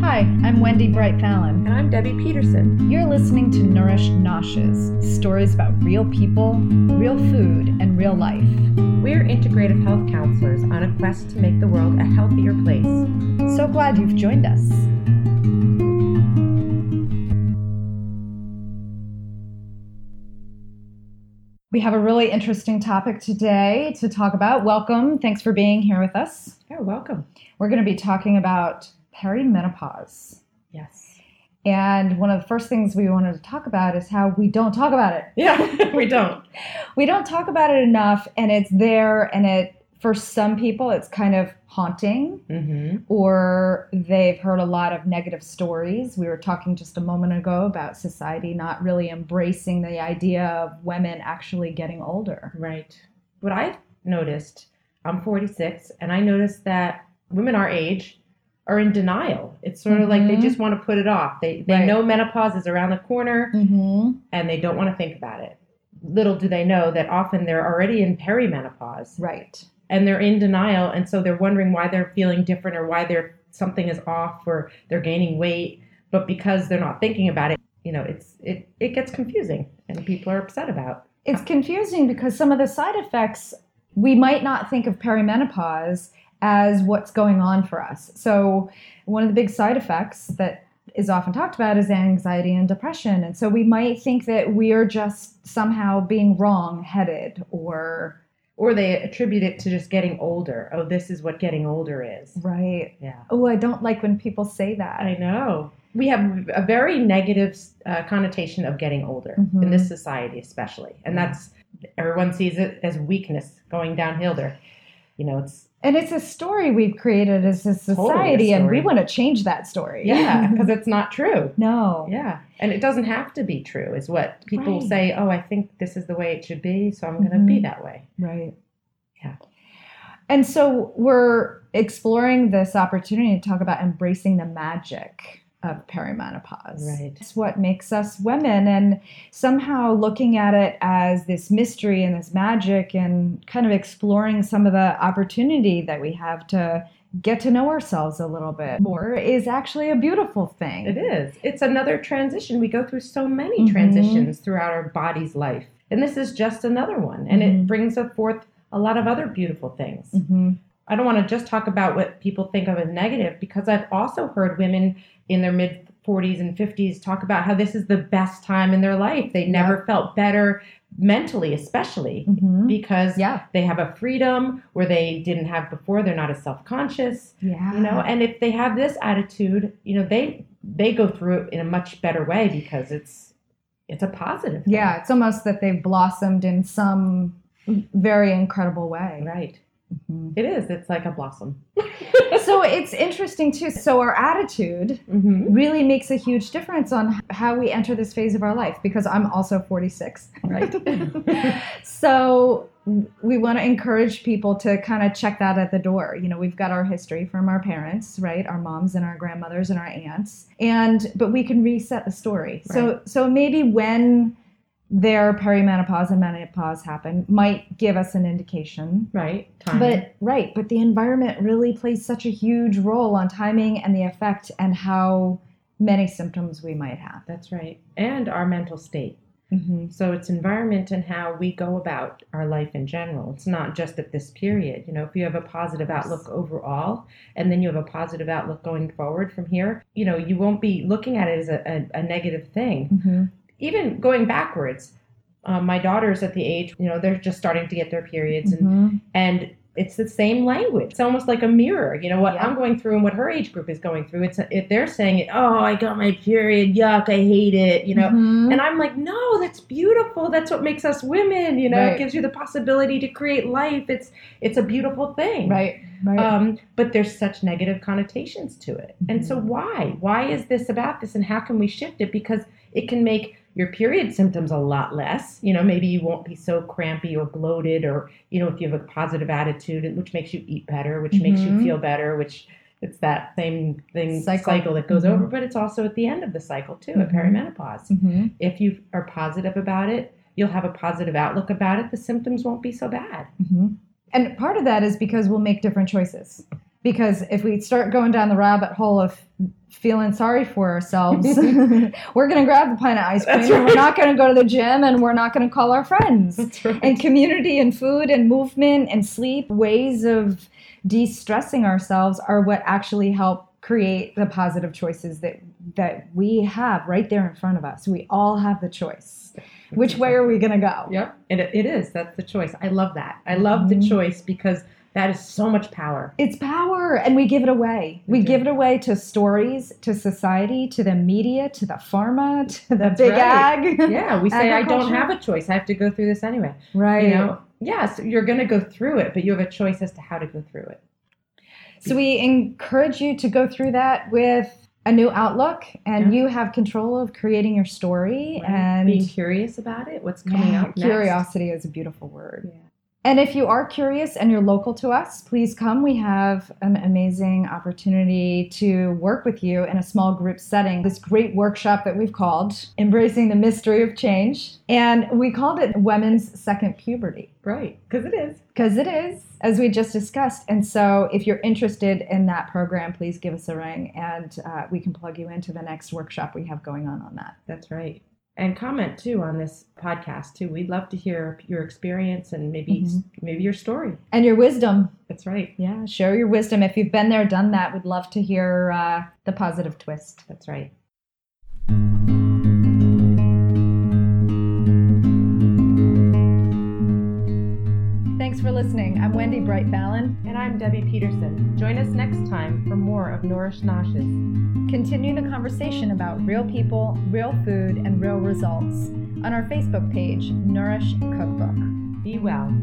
Hi, I'm Wendy Bright Fallon. And I'm Debbie Peterson. You're listening to Nourished Noshes stories about real people, real food, and real life. We're integrative health counselors on a quest to make the world a healthier place. So glad you've joined us. We have a really interesting topic today to talk about. Welcome. Thanks for being here with us. You're welcome. We're going to be talking about perimenopause. Yes. And one of the first things we wanted to talk about is how we don't talk about it. Yeah, we don't. we don't talk about it enough, and it's there, and it for some people it's kind of haunting, Mm-hmm. or they've heard a lot of negative stories. We were talking just a moment ago about society not really embracing the idea of women actually getting older. Right. What I've noticed, I'm 46, and I noticed that women our age are in denial. It's sort of like they Mhm. just want to put it off. They they Right. know menopause is around the corner Mm-hmm. and they don't want to think about it. Little do they know that often they're already in perimenopause Right. and they're in denial and so they're wondering why they're feeling different or why they're something is off or they're gaining weight but because they're not thinking about it you know it's it it gets confusing and people are upset about It's confusing because some of the side effects we might not think of perimenopause as what's going on for us. So, one of the big side effects that is often talked about is anxiety and depression. And so we might think that we're just somehow being wrong headed or or they attribute it to just getting older oh this is what getting older is right. yeah Oh, I don't like when people say that. i know we have a very negative uh, connotation of getting older Mhm. in this society especially and that's everyone sees it as weakness going downhill there you know it's And it's a story we've created as a Totally a society, and we want to change that story. yeah because it's not true no. Yeah. And it doesn't have to be true, is what people Right. say, oh, I think this is the way it should be, so I'm going to be mm-hmm. that way. Right. Yeah. And so we're exploring this opportunity to talk about embracing the magic of perimenopause. Right. It's what makes us women and somehow looking at it as this mystery and this magic and kind of exploring some of the opportunity that we have to get to know ourselves a little bit more is actually a beautiful thing. It is. It's another transition. We go through so many Mhm. transitions throughout our body's life. And this is just another one. And Mhm. it brings forth a lot of other beautiful things. Mhm. I don't want to just talk about what people think of as negative because I've also heard women in their mid 40s and 50s talk about how this is the best time in their life. They never felt better mentally, especially Mhm. because Yeah. they have a freedom where they didn't have before they're not as self-conscious Yeah. you know and if they have this attitude you know they they go through it in a much better way because it's it's a positive thing. Yeah, it's almost that they've blossomed in some very incredible way. right Mhm. it is it's like a blossom So it's interesting too. So our attitude mm-hmm. really makes a huge difference on how we enter this phase of our life because I'm also 46, right? so we want to encourage people to kind of check that at the door. You know, we've got our history from our parents, right? Our moms and our grandmothers and our aunts. And but we can reset the story. So so maybe when their perimenopause and menopause happen might give us an indication right timing. but right, but the environment really plays such a huge role on timing and the effect and how many symptoms we might have. that's right and our mental state Mm-hmm. so it's environment and how we go about our life in general it's not just at this period you know if you have a positive outlook overall and then you have a positive outlook going forward from here you know you won't be looking at it as a, a, a negative thing Mm-hmm. Even going backwards, um, my daughters at the age, you know, they're just starting to get their periods, and Mm-hmm. and it's the same language. It's almost like a mirror. You know what Yeah. I'm going through and what her age group is going through. It's if they're saying it, oh, I got my period, yuck, I hate it, you know. Mm-hmm. And I'm like, no, that's beautiful. That's what makes us women. You know, Right. it gives you the possibility to create life. It's it's a beautiful thing. right, right. Um, but there's such negative connotations to it. And Mhm. so why? Why is this about this and how can we shift it? Because it can make your period symptoms a lot less. You know, maybe you won't be so crampy or bloated or, you know, if you have a positive attitude, which makes you eat better, which makes you Mhm. feel better, which it's that same thing Cycle. cycle, that goes Mhm. over, but it's also at the end of the cycle too, at Mhm. perimenopause. mm-hmm. If you are positive about it, you'll have a positive outlook about it. The symptoms won't be so bad. Mm-hmm. And part of that is because we'll make different choices. Because if we start going down the rabbit hole of feeling sorry for ourselves, we're going to grab the pint of ice cream That's and we're not going to go to the gym and we're not going to call our friends. Right. And community and food and movement and sleep, ways of de stressing ourselves are what actually help create the positive choices that that we have right there in front of us. We all have the choice. Which way are we going to go? Yep. It, it is. That's the choice. I love that. I love the Mhm. choice because that is so much power. It's power, and we give it away. We We give it away to stories, to society, to the media, to the pharma, to the That's big right. ag. Yeah, we say I don't have a choice. I have to go through this anyway. right. You know, yes, you're going to go through it, but you have a choice as to how to go through it. So we encourage you to go through that with a new outlook, and Yeah. you have control of creating your story. Right? And being curious about it, what's coming Yeah, out next. curiosity is a beautiful word. And if you are curious and you're local to us, please come. We have an amazing opportunity to work with you in a small group setting. This great workshop that we've called Embracing the Mystery of Change. And we called it Women's Second Puberty Right, because it is. because it is, as we just discussed. And so if you're interested in that program, please give us a ring and uh, we can plug you into the next workshop we have going on on that. That's right. And comment too on this podcast too. We'd love to hear your experience and maybe Mhm. maybe your story. And your wisdom. That's right. Yeah, share your wisdom. If you've been there, done that, we'd love to hear uh, the positive twist. That's right. Thanks for listening. I'm Wendy Bright Fallon. And I'm Debbie Peterson. Join us next time for more of Nourish Noshes. Continue the conversation about real people, real food, and real results on our Facebook page, Nourish Cookbook. Be well.